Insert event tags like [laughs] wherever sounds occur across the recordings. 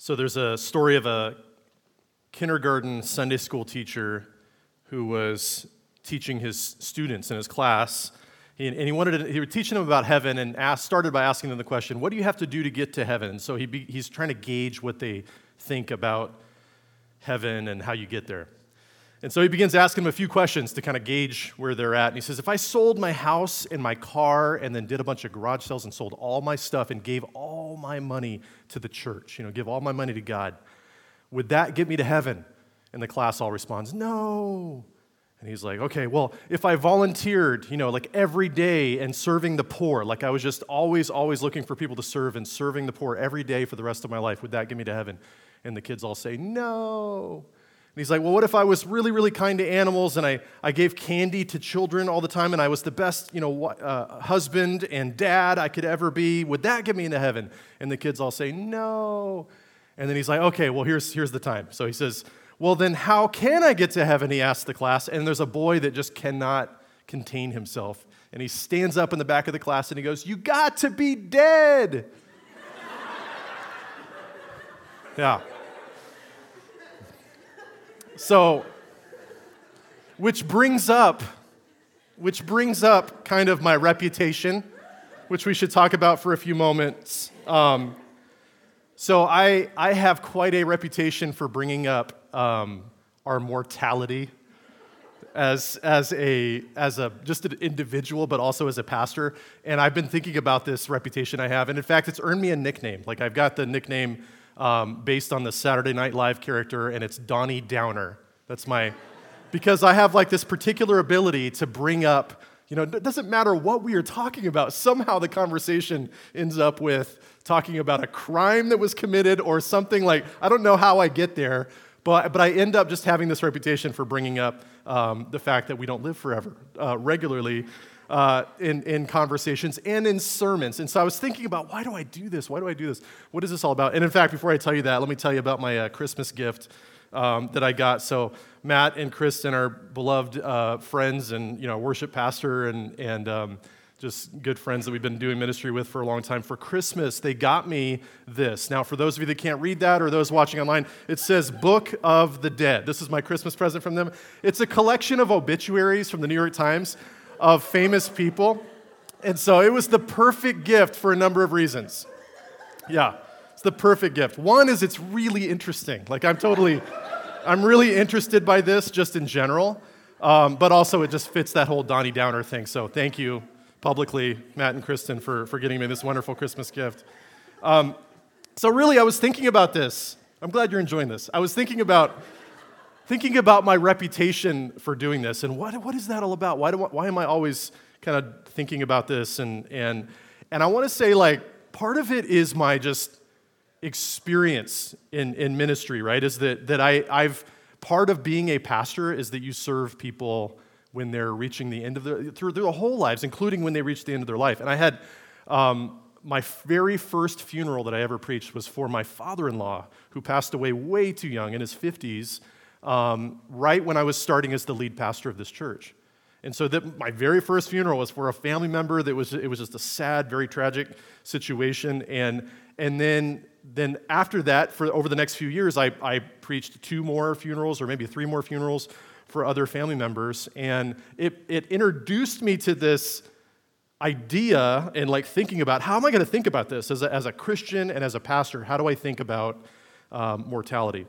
So there's a story of a kindergarten Sunday school teacher who was teaching his students in his class. He, and he wanted to, he was teaching them about heaven and asked, started by asking them the question, what do you have to do to get to heaven? So he be, he's trying to gauge what they think about heaven and how you get there. And so he begins asking them a few questions to kind of gauge where they're at. And he says, If I sold my house and my car and then did a bunch of garage sales and sold all my stuff and gave all my money to the church, you know, give all my money to God, would that get me to heaven? And the class all responds, No. And he's like, Okay, well, if I volunteered, you know, like every day and serving the poor, like I was just always, always looking for people to serve and serving the poor every day for the rest of my life, would that get me to heaven? And the kids all say, No. He's like, Well, what if I was really, really kind to animals and I, I gave candy to children all the time and I was the best, you know, uh, husband and dad I could ever be? Would that get me into heaven? And the kids all say, No. And then he's like, Okay, well, here's, here's the time. So he says, Well, then how can I get to heaven? He asks the class. And there's a boy that just cannot contain himself. And he stands up in the back of the class and he goes, You got to be dead. [laughs] yeah. So, which brings up, which brings up kind of my reputation, which we should talk about for a few moments. Um, so I, I have quite a reputation for bringing up um, our mortality as, as, a, as a just an individual, but also as a pastor. And I've been thinking about this reputation I have. And in fact, it's earned me a nickname. Like I've got the nickname um, based on the Saturday Night Live character, and it's Donnie Downer. That's my, because I have like this particular ability to bring up, you know, it doesn't matter what we are talking about, somehow the conversation ends up with talking about a crime that was committed or something like, I don't know how I get there, but, but I end up just having this reputation for bringing up um, the fact that we don't live forever uh, regularly uh, in, in conversations and in sermons. And so I was thinking about why do I do this? Why do I do this? What is this all about? And in fact, before I tell you that, let me tell you about my uh, Christmas gift um, that I got. So Matt and Kristen are beloved uh, friends and you know worship pastor and and um, just good friends that we've been doing ministry with for a long time. For Christmas, they got me this. Now, for those of you that can't read that or those watching online, it says Book of the Dead. This is my Christmas present from them. It's a collection of obituaries from the New York Times of famous people. And so it was the perfect gift for a number of reasons. Yeah, it's the perfect gift. One is it's really interesting. Like, I'm totally, I'm really interested by this just in general, um, but also it just fits that whole Donnie Downer thing. So thank you publicly, Matt and Kristen, for, for getting me this wonderful Christmas gift. Um, so, really, I was thinking about this. I'm glad you're enjoying this. I was thinking about thinking about my reputation for doing this and what, what is that all about? Why, do, why am I always kind of thinking about this? And, and, and I want to say, like, part of it is my just experience in, in ministry, right? Is that, that I, I've, part of being a pastor is that you serve people when they're reaching the end of their, through their whole lives, including when they reach the end of their life. And I had, um, my very first funeral that I ever preached was for my father in law, who passed away way too young in his 50s um, right when I was starting as the lead pastor of this church. And so that my very first funeral was for a family member that was it was just a sad, very tragic situation. And and then then after that, for over the next few years, I, I preached two more funerals or maybe three more funerals for other family members. And it, it introduced me to this idea and like thinking about how am I going to think about this as a, as a Christian and as a pastor? How do I think about um, mortality?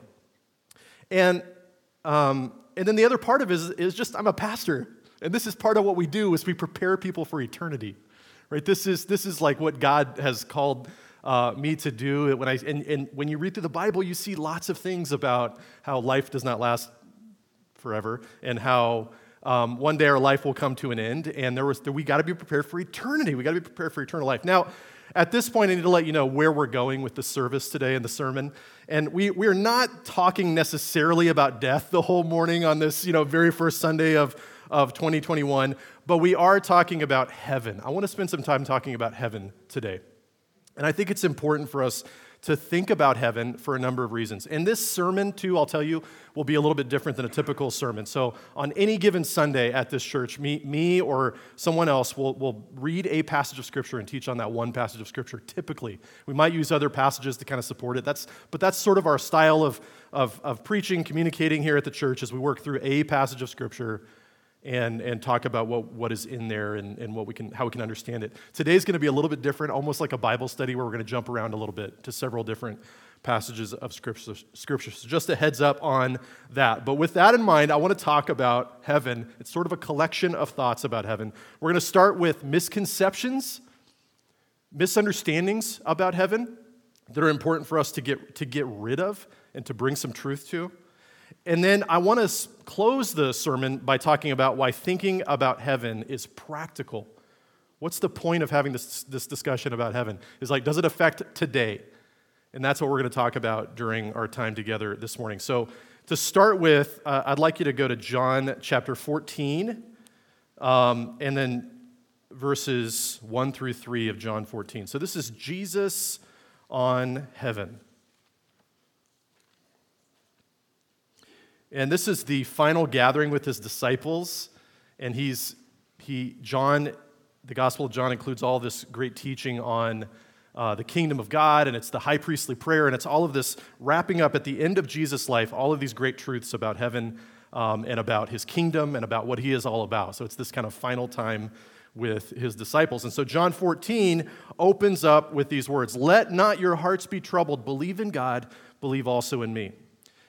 And um, and then the other part of it is, is just I'm a pastor. And this is part of what we do is we prepare people for eternity. Right? This is, this is like what God has called uh, me to do. When I, and, and when you read through the Bible, you see lots of things about how life does not last forever and how um, one day our life will come to an end. And there was, we got to be prepared for eternity. We got to be prepared for eternal life. Now, at this point, I need to let you know where we're going with the service today and the sermon. And we, we're not talking necessarily about death the whole morning on this you know, very first Sunday of, of 2021, but we are talking about heaven. I want to spend some time talking about heaven today. And I think it's important for us to think about heaven for a number of reasons. And this sermon, too, I'll tell you, will be a little bit different than a typical sermon. So, on any given Sunday at this church, me, me or someone else will, will read a passage of Scripture and teach on that one passage of Scripture, typically. We might use other passages to kind of support it. That's, but that's sort of our style of, of, of preaching, communicating here at the church as we work through a passage of Scripture and, and talk about what, what is in there and, and what we can, how we can understand it. Today's going to be a little bit different, almost like a Bible study where we're going to jump around a little bit to several different passages of scripture, scripture. So just a heads up on that. But with that in mind, I want to talk about heaven. It's sort of a collection of thoughts about heaven. We're going to start with misconceptions, misunderstandings about heaven that are important for us to get, to get rid of and to bring some truth to. And then I want to close the sermon by talking about why thinking about heaven is practical. What's the point of having this, this discussion about heaven? Is like, does it affect today? And that's what we're going to talk about during our time together this morning. So, to start with, uh, I'd like you to go to John chapter 14, um, and then verses 1 through 3 of John 14. So, this is Jesus on heaven. And this is the final gathering with his disciples. And he's, he, John, the Gospel of John includes all this great teaching on uh, the kingdom of God, and it's the high priestly prayer, and it's all of this wrapping up at the end of Jesus' life, all of these great truths about heaven um, and about his kingdom and about what he is all about. So it's this kind of final time with his disciples. And so John 14 opens up with these words Let not your hearts be troubled. Believe in God, believe also in me.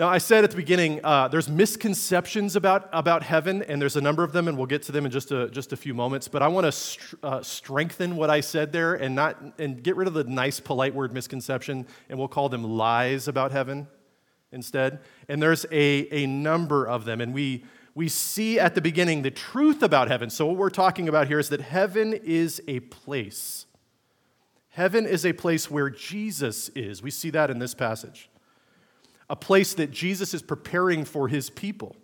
Now, I said at the beginning, uh, there's misconceptions about, about heaven, and there's a number of them, and we'll get to them in just a, just a few moments. But I want to str- uh, strengthen what I said there and, not, and get rid of the nice, polite word misconception, and we'll call them lies about heaven instead. And there's a, a number of them, and we, we see at the beginning the truth about heaven. So, what we're talking about here is that heaven is a place. Heaven is a place where Jesus is. We see that in this passage a place that Jesus is preparing for his people.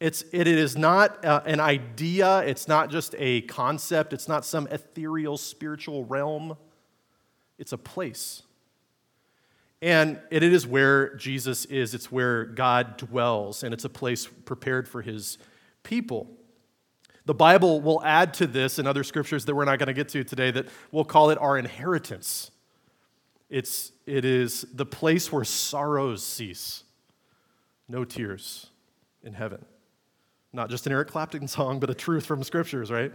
It's, it is not uh, an idea, it's not just a concept, it's not some ethereal spiritual realm. It's a place. And it is where Jesus is, it's where God dwells, and it's a place prepared for his people. The Bible will add to this in other scriptures that we're not going to get to today that we'll call it our inheritance. It's, it is the place where sorrows cease. No tears in heaven. Not just an Eric Clapton song, but a truth from scriptures, right?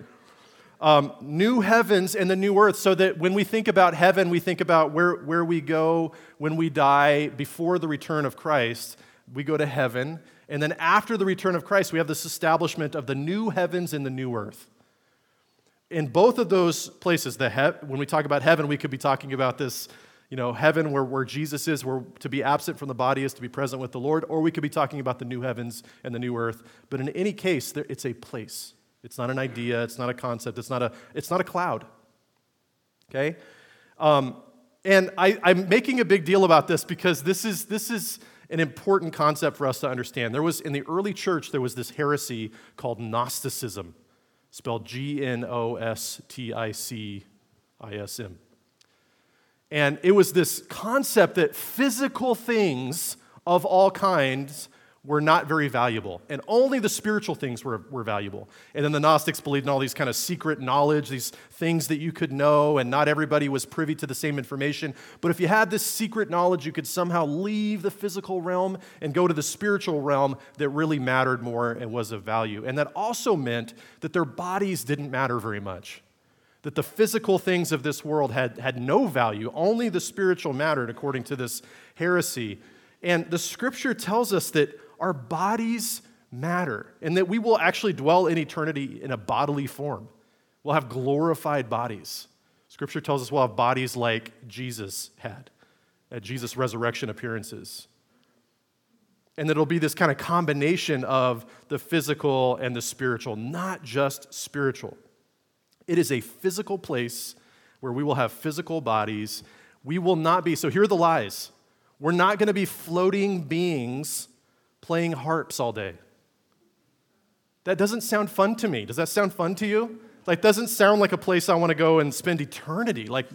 Um, new heavens and the new earth, so that when we think about heaven, we think about where, where we go when we die before the return of Christ. We go to heaven. And then after the return of Christ, we have this establishment of the new heavens and the new earth. In both of those places, the he- when we talk about heaven, we could be talking about this you know, heaven where, where Jesus is, where to be absent from the body is to be present with the Lord, or we could be talking about the new heavens and the new earth. But in any case, there, it's a place. It's not an idea, it's not a concept, it's not a, it's not a cloud. Okay? Um, and I, I'm making a big deal about this because this is, this is an important concept for us to understand. There was, in the early church, there was this heresy called Gnosticism, spelled G N O S T I C I S M. And it was this concept that physical things of all kinds were not very valuable, and only the spiritual things were, were valuable. And then the Gnostics believed in all these kind of secret knowledge, these things that you could know, and not everybody was privy to the same information. But if you had this secret knowledge, you could somehow leave the physical realm and go to the spiritual realm that really mattered more and was of value. And that also meant that their bodies didn't matter very much that the physical things of this world had, had no value, only the spiritual mattered, according to this heresy. And the scripture tells us that our bodies matter and that we will actually dwell in eternity in a bodily form. We'll have glorified bodies. Scripture tells us we'll have bodies like Jesus had at Jesus' resurrection appearances. And that it'll be this kind of combination of the physical and the spiritual, not just spiritual. It is a physical place where we will have physical bodies. We will not be, so here are the lies. We're not going to be floating beings playing harps all day. That doesn't sound fun to me. Does that sound fun to you? Like, doesn't sound like a place I want to go and spend eternity. Like,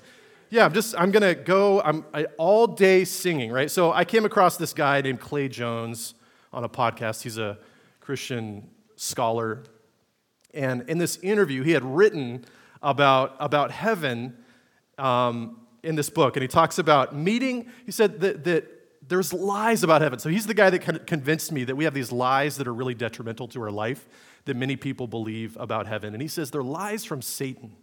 yeah, I'm just, I'm going to go, I'm I, all day singing, right? So I came across this guy named Clay Jones on a podcast. He's a Christian scholar. And in this interview, he had written about, about heaven um, in this book. And he talks about meeting, he said that, that there's lies about heaven. So he's the guy that convinced me that we have these lies that are really detrimental to our life that many people believe about heaven. And he says they're lies from Satan.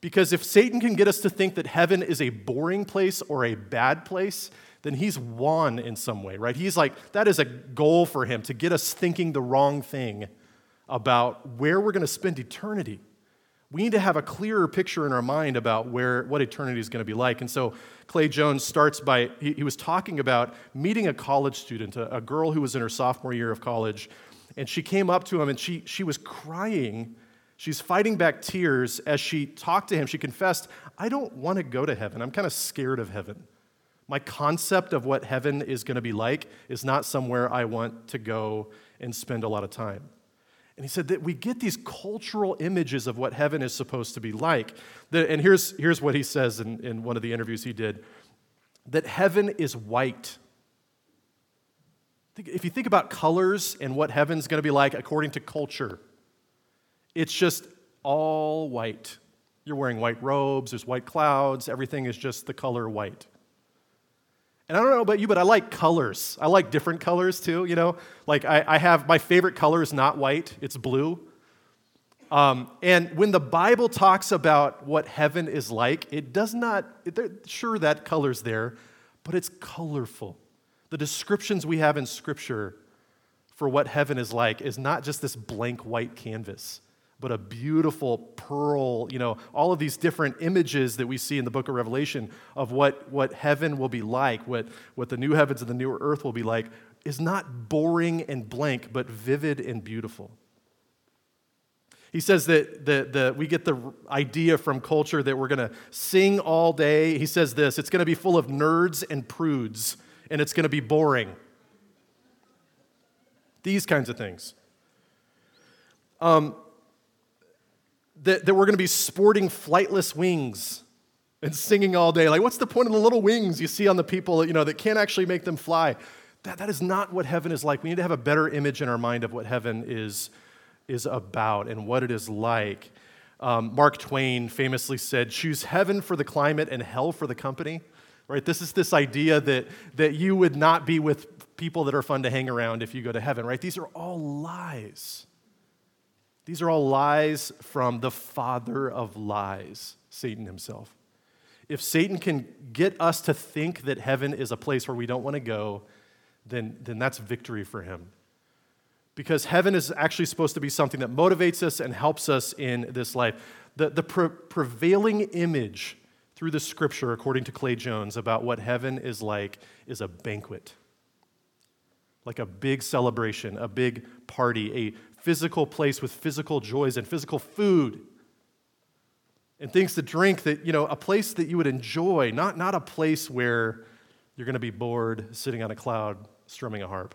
Because if Satan can get us to think that heaven is a boring place or a bad place, then he's won in some way, right? He's like, that is a goal for him to get us thinking the wrong thing about where we're going to spend eternity. We need to have a clearer picture in our mind about where, what eternity is going to be like. And so Clay Jones starts by, he, he was talking about meeting a college student, a, a girl who was in her sophomore year of college, and she came up to him and she, she was crying She's fighting back tears as she talked to him. She confessed, I don't want to go to heaven. I'm kind of scared of heaven. My concept of what heaven is going to be like is not somewhere I want to go and spend a lot of time. And he said that we get these cultural images of what heaven is supposed to be like. And here's, here's what he says in, in one of the interviews he did that heaven is white. If you think about colors and what heaven's going to be like according to culture, it's just all white. You're wearing white robes, there's white clouds, everything is just the color white. And I don't know about you, but I like colors. I like different colors too, you know? Like I, I have my favorite color is not white, it's blue. Um, and when the Bible talks about what heaven is like, it does not, it, sure, that color's there, but it's colorful. The descriptions we have in Scripture for what heaven is like is not just this blank white canvas but a beautiful pearl, you know, all of these different images that we see in the book of Revelation of what, what heaven will be like, what, what the new heavens and the new earth will be like, is not boring and blank, but vivid and beautiful. He says that the, the, we get the idea from culture that we're going to sing all day. He says this it's going to be full of nerds and prudes, and it's going to be boring. These kinds of things. Um, that, that we're going to be sporting flightless wings and singing all day. Like, what's the point of the little wings you see on the people you know, that can't actually make them fly? That, that is not what heaven is like. We need to have a better image in our mind of what heaven is, is about and what it is like. Um, Mark Twain famously said, Choose heaven for the climate and hell for the company. Right? This is this idea that, that you would not be with people that are fun to hang around if you go to heaven, right? These are all lies. These are all lies from the father of lies, Satan himself. If Satan can get us to think that heaven is a place where we don't want to go, then, then that's victory for him. Because heaven is actually supposed to be something that motivates us and helps us in this life. The, the pre- prevailing image through the scripture, according to Clay Jones, about what heaven is like is a banquet. Like a big celebration, a big party, a physical place with physical joys and physical food and things to drink that, you know, a place that you would enjoy, not, not a place where you're going to be bored sitting on a cloud strumming a harp,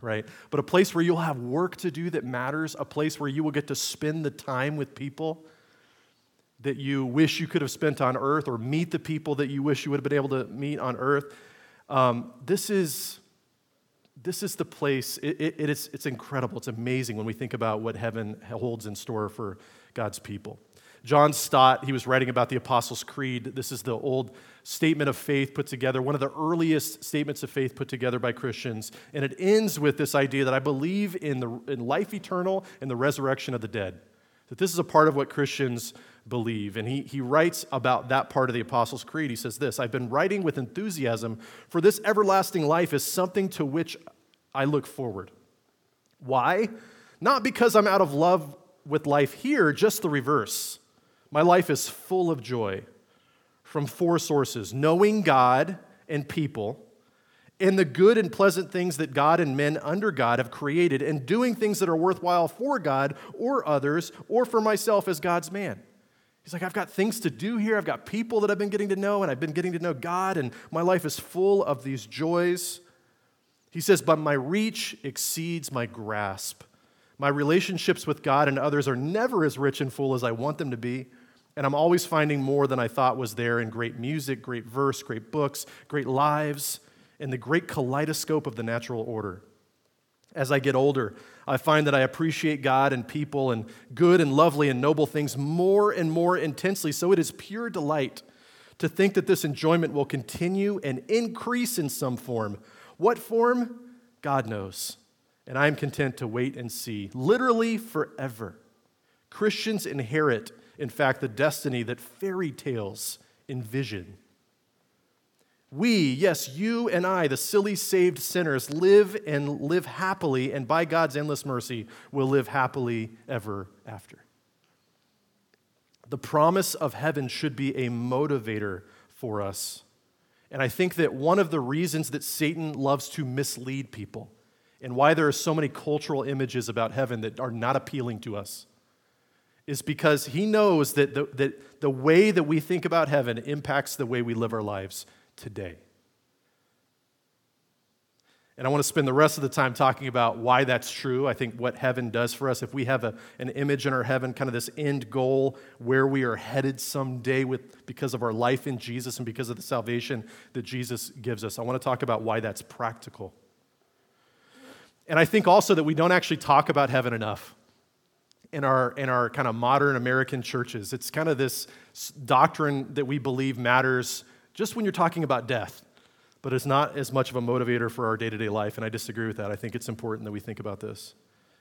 right? But a place where you'll have work to do that matters, a place where you will get to spend the time with people that you wish you could have spent on earth or meet the people that you wish you would have been able to meet on earth. Um, this is this is the place, it, it, it is, it's incredible. It's amazing when we think about what heaven holds in store for God's people. John Stott, he was writing about the Apostles' Creed. This is the old statement of faith put together, one of the earliest statements of faith put together by Christians. And it ends with this idea that I believe in, the, in life eternal and the resurrection of the dead. That this is a part of what Christians believe. And he, he writes about that part of the Apostles' Creed. He says this I've been writing with enthusiasm, for this everlasting life is something to which I look forward. Why? Not because I'm out of love with life here, just the reverse. My life is full of joy from four sources knowing God and people, and the good and pleasant things that God and men under God have created, and doing things that are worthwhile for God or others, or for myself as God's man. He's like, I've got things to do here. I've got people that I've been getting to know, and I've been getting to know God, and my life is full of these joys. He says, But my reach exceeds my grasp. My relationships with God and others are never as rich and full as I want them to be. And I'm always finding more than I thought was there in great music, great verse, great books, great lives, and the great kaleidoscope of the natural order. As I get older, I find that I appreciate God and people and good and lovely and noble things more and more intensely. So it is pure delight to think that this enjoyment will continue and increase in some form. What form? God knows. And I am content to wait and see, literally forever. Christians inherit, in fact, the destiny that fairy tales envision. We, yes, you and I, the silly saved sinners, live and live happily, and by God's endless mercy, will live happily ever after. The promise of heaven should be a motivator for us. And I think that one of the reasons that Satan loves to mislead people and why there are so many cultural images about heaven that are not appealing to us is because he knows that the, that the way that we think about heaven impacts the way we live our lives today. And I want to spend the rest of the time talking about why that's true. I think what heaven does for us, if we have a, an image in our heaven, kind of this end goal where we are headed someday with, because of our life in Jesus and because of the salvation that Jesus gives us, I want to talk about why that's practical. And I think also that we don't actually talk about heaven enough in our, in our kind of modern American churches. It's kind of this doctrine that we believe matters just when you're talking about death, but it's not as much of a motivator for our day to day life. And I disagree with that. I think it's important that we think about this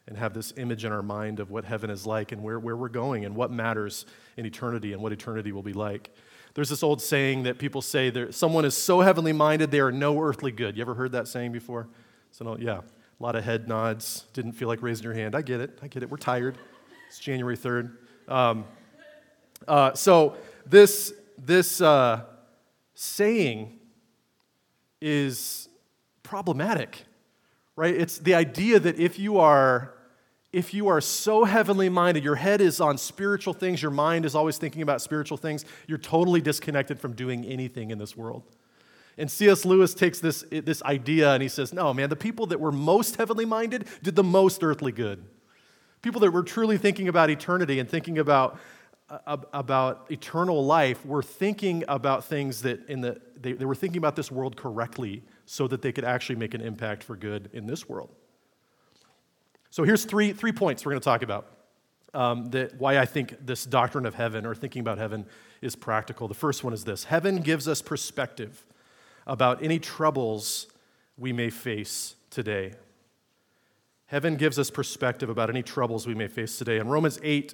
and have this image in our mind of what heaven is like and where, where we're going and what matters in eternity and what eternity will be like. There's this old saying that people say that someone is so heavenly minded they are no earthly good. You ever heard that saying before? So, no, yeah, a lot of head nods. Didn't feel like raising your hand. I get it. I get it. We're tired. It's January 3rd. Um, uh, so, this, this, uh, saying is problematic, right? It's the idea that if you are if you are so heavenly minded, your head is on spiritual things, your mind is always thinking about spiritual things, you're totally disconnected from doing anything in this world. And C.S. Lewis takes this, this idea and he says, No, man, the people that were most heavenly minded did the most earthly good. People that were truly thinking about eternity and thinking about about eternal life were thinking about things that in the they, they were thinking about this world correctly so that they could actually make an impact for good in this world. So here's three three points we're going to talk about um, that why i think this doctrine of heaven or thinking about heaven is practical. The first one is this. Heaven gives us perspective about any troubles we may face today. Heaven gives us perspective about any troubles we may face today. In romans 8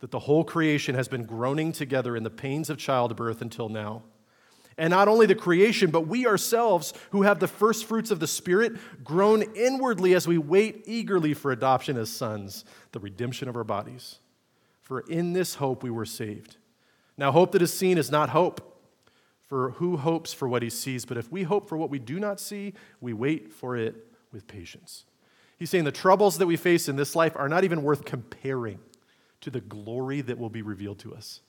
that the whole creation has been groaning together in the pains of childbirth until now. And not only the creation, but we ourselves, who have the first fruits of the Spirit, groan inwardly as we wait eagerly for adoption as sons, the redemption of our bodies. For in this hope we were saved. Now, hope that is seen is not hope. For who hopes for what he sees? But if we hope for what we do not see, we wait for it with patience. He's saying the troubles that we face in this life are not even worth comparing to the glory that will be revealed to us.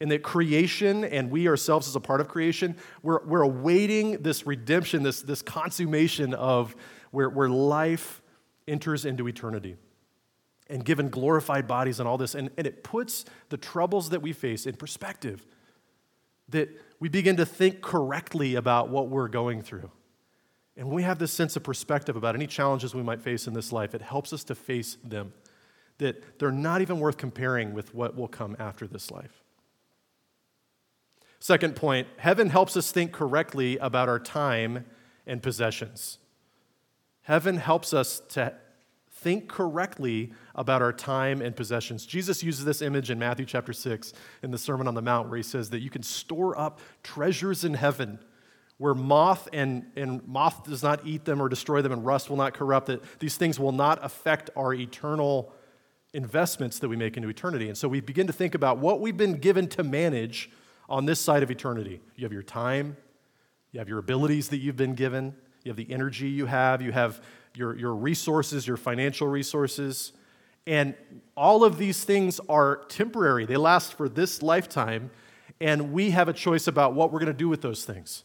And that creation and we ourselves as a part of creation, we're, we're awaiting this redemption, this, this consummation of where, where life enters into eternity and given glorified bodies and all this. And, and it puts the troubles that we face in perspective. That we begin to think correctly about what we're going through. And when we have this sense of perspective about any challenges we might face in this life, it helps us to face them that they're not even worth comparing with what will come after this life. Second point heaven helps us think correctly about our time and possessions. Heaven helps us to think correctly about our time and possessions. Jesus uses this image in Matthew chapter 6 in the Sermon on the Mount, where he says that you can store up treasures in heaven where moth and, and moth does not eat them or destroy them and rust will not corrupt it. These things will not affect our eternal investments that we make into eternity. And so we begin to think about what we've been given to manage on this side of eternity. You have your time, you have your abilities that you've been given, you have the energy you have, you have your, your resources, your financial resources. And all of these things are temporary, they last for this lifetime, and we have a choice about what we're going to do with those things.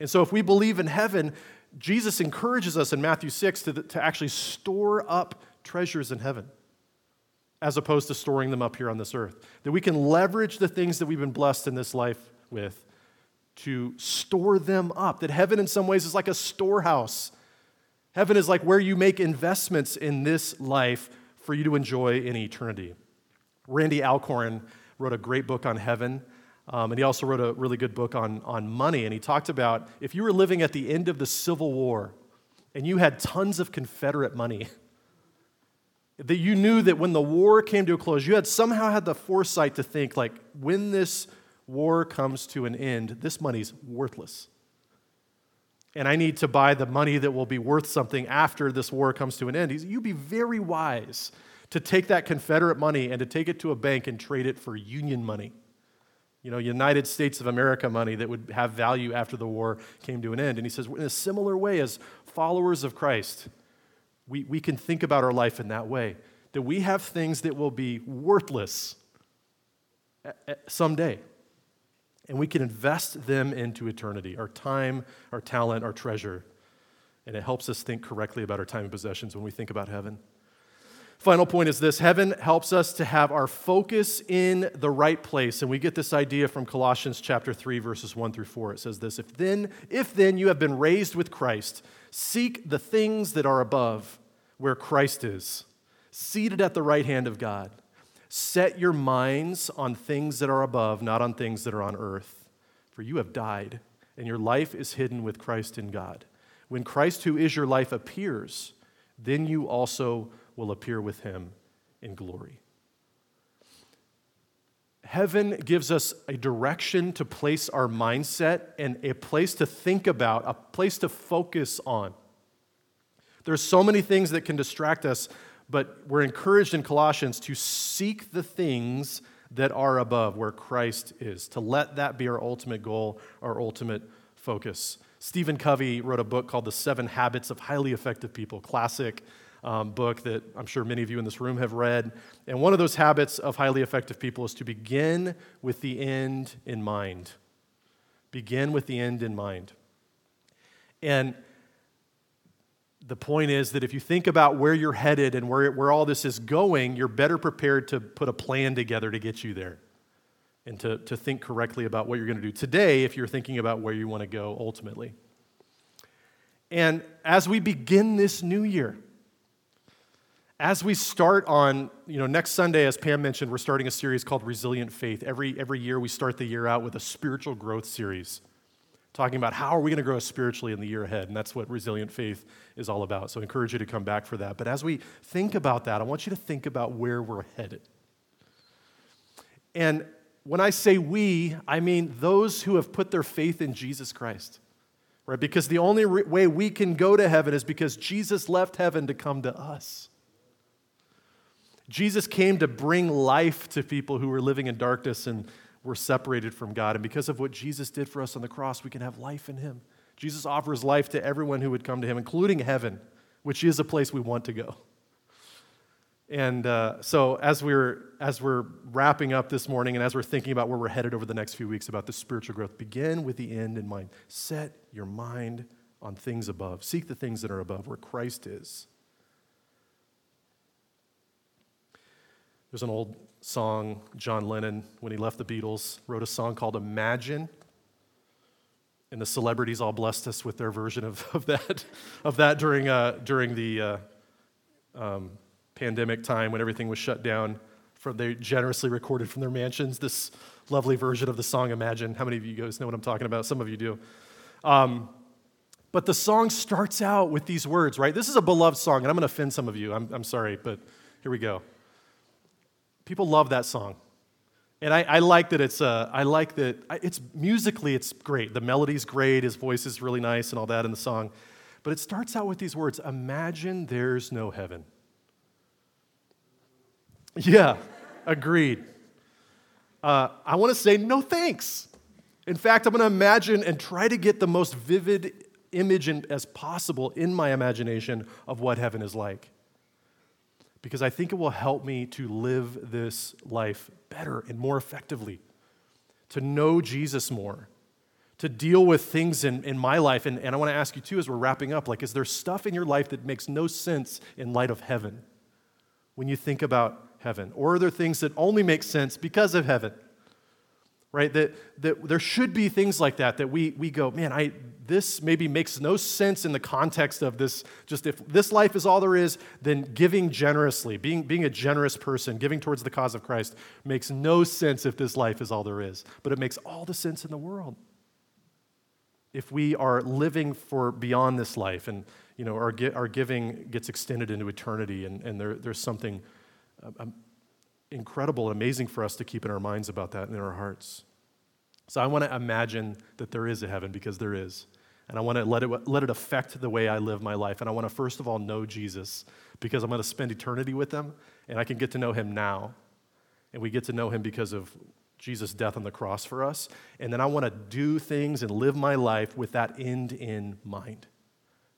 And so, if we believe in heaven, Jesus encourages us in Matthew 6 to, to actually store up treasures in heaven as opposed to storing them up here on this earth. That we can leverage the things that we've been blessed in this life with to store them up. That heaven, in some ways, is like a storehouse. Heaven is like where you make investments in this life for you to enjoy in eternity. Randy Alcorn wrote a great book on heaven. Um, and he also wrote a really good book on, on money. And he talked about if you were living at the end of the Civil War and you had tons of Confederate money, [laughs] that you knew that when the war came to a close, you had somehow had the foresight to think, like, when this war comes to an end, this money's worthless. And I need to buy the money that will be worth something after this war comes to an end. You'd be very wise to take that Confederate money and to take it to a bank and trade it for Union money. You know, United States of America money that would have value after the war came to an end. And he says, in a similar way, as followers of Christ, we, we can think about our life in that way that we have things that will be worthless someday. And we can invest them into eternity our time, our talent, our treasure. And it helps us think correctly about our time and possessions when we think about heaven. Final point is this heaven helps us to have our focus in the right place. And we get this idea from Colossians chapter 3, verses 1 through 4. It says this If then, if then you have been raised with Christ, Seek the things that are above, where Christ is, seated at the right hand of God. Set your minds on things that are above, not on things that are on earth. For you have died, and your life is hidden with Christ in God. When Christ, who is your life, appears, then you also will appear with him in glory. Heaven gives us a direction to place our mindset and a place to think about, a place to focus on. There's so many things that can distract us, but we're encouraged in Colossians to seek the things that are above, where Christ is, to let that be our ultimate goal, our ultimate focus. Stephen Covey wrote a book called The Seven Habits of Highly Effective People, classic um, book that I'm sure many of you in this room have read. And one of those habits of highly effective people is to begin with the end in mind. Begin with the end in mind. And the point is that if you think about where you're headed and where, where all this is going, you're better prepared to put a plan together to get you there and to, to think correctly about what you're going to do today if you're thinking about where you want to go ultimately. And as we begin this new year, as we start on, you know, next Sunday, as Pam mentioned, we're starting a series called Resilient Faith. Every, every year we start the year out with a spiritual growth series, talking about how are we going to grow spiritually in the year ahead. And that's what Resilient Faith is all about. So I encourage you to come back for that. But as we think about that, I want you to think about where we're headed. And when I say we, I mean those who have put their faith in Jesus Christ. Right? Because the only re- way we can go to heaven is because Jesus left heaven to come to us. Jesus came to bring life to people who were living in darkness and were separated from God. And because of what Jesus did for us on the cross, we can have life in Him. Jesus offers life to everyone who would come to Him, including heaven, which is a place we want to go. And uh, so, as we're, as we're wrapping up this morning and as we're thinking about where we're headed over the next few weeks about the spiritual growth, begin with the end in mind. Set your mind on things above. Seek the things that are above, where Christ is. There's an old song, John Lennon, when he left the Beatles, wrote a song called Imagine. And the celebrities all blessed us with their version of, [laughs] of, that, of that during, uh, during the uh, um, pandemic time when everything was shut down. From, they generously recorded from their mansions this lovely version of the song Imagine. How many of you guys know what I'm talking about? Some of you do. Um, But the song starts out with these words, right? This is a beloved song, and I'm going to offend some of you. I'm, I'm sorry, but here we go. People love that song. And I, I like that it's, uh, I like that it's musically, it's great. The melody's great, his voice is really nice and all that in the song. But it starts out with these words Imagine there's no heaven. Yeah, agreed. Uh, I want to say no thanks. In fact, I'm going to imagine and try to get the most vivid image in, as possible in my imagination of what heaven is like. Because I think it will help me to live this life better and more effectively, to know Jesus more, to deal with things in, in my life. And, and I want to ask you too, as we're wrapping up, like, is there stuff in your life that makes no sense in light of heaven when you think about heaven? Or are there things that only make sense because of heaven? Right? That, that there should be things like that that we, we go, man, I, this maybe makes no sense in the context of this. Just if this life is all there is, then giving generously, being, being a generous person, giving towards the cause of Christ makes no sense if this life is all there is. But it makes all the sense in the world. If we are living for beyond this life and you know, our, our giving gets extended into eternity, and, and there, there's something um, incredible and amazing for us to keep in our minds about that and in our hearts. So I want to imagine that there is a heaven because there is. And I want to let it, let it affect the way I live my life. And I want to, first of all, know Jesus because I'm going to spend eternity with him and I can get to know him now. And we get to know him because of Jesus' death on the cross for us. And then I want to do things and live my life with that end in mind,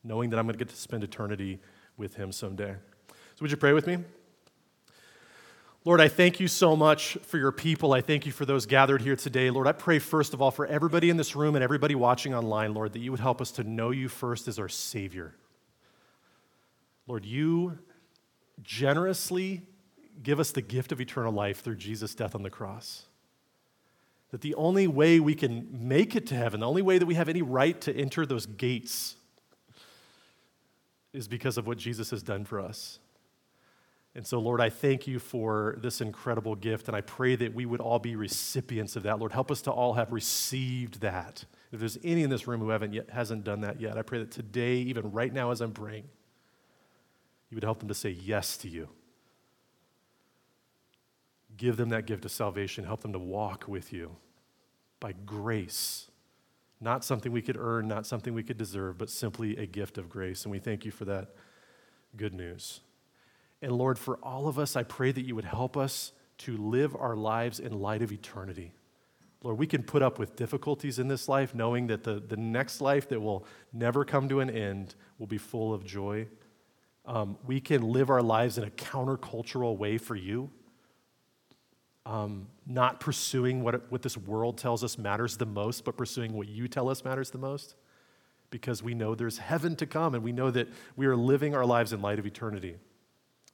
knowing that I'm going to get to spend eternity with him someday. So, would you pray with me? Lord, I thank you so much for your people. I thank you for those gathered here today. Lord, I pray first of all for everybody in this room and everybody watching online, Lord, that you would help us to know you first as our Savior. Lord, you generously give us the gift of eternal life through Jesus' death on the cross. That the only way we can make it to heaven, the only way that we have any right to enter those gates, is because of what Jesus has done for us. And so, Lord, I thank you for this incredible gift, and I pray that we would all be recipients of that. Lord, help us to all have received that. If there's any in this room who haven't yet, hasn't done that yet, I pray that today, even right now as I'm praying, you would help them to say yes to you. Give them that gift of salvation. Help them to walk with you by grace. Not something we could earn, not something we could deserve, but simply a gift of grace. And we thank you for that good news. And Lord, for all of us, I pray that you would help us to live our lives in light of eternity. Lord, we can put up with difficulties in this life, knowing that the, the next life that will never come to an end will be full of joy. Um, we can live our lives in a countercultural way for you, um, not pursuing what, what this world tells us matters the most, but pursuing what you tell us matters the most, because we know there's heaven to come and we know that we are living our lives in light of eternity.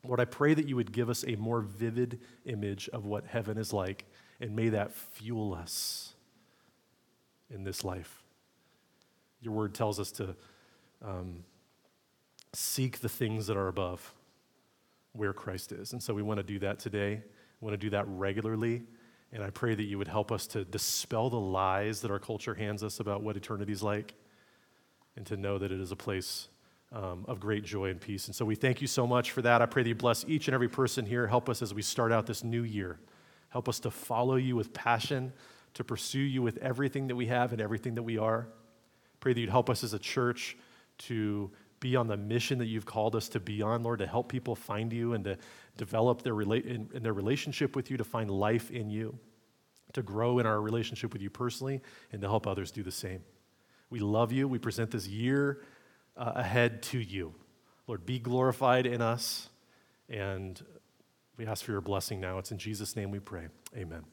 Lord, I pray that you would give us a more vivid image of what heaven is like, and may that fuel us in this life. Your word tells us to um, seek the things that are above where Christ is. And so we want to do that today. We want to do that regularly. And I pray that you would help us to dispel the lies that our culture hands us about what eternity is like and to know that it is a place um, of great joy and peace. And so we thank you so much for that. I pray that you bless each and every person here. Help us as we start out this new year. Help us to follow you with passion, to pursue you with everything that we have and everything that we are. Pray that you'd help us as a church to be on the mission that you've called us to be on, Lord, to help people find you and to develop their, rela- in, in their relationship with you, to find life in you, to grow in our relationship with you personally, and to help others do the same. We love you. We present this year uh, ahead to you. Lord, be glorified in us, and we ask for your blessing now. It's in Jesus' name we pray. Amen.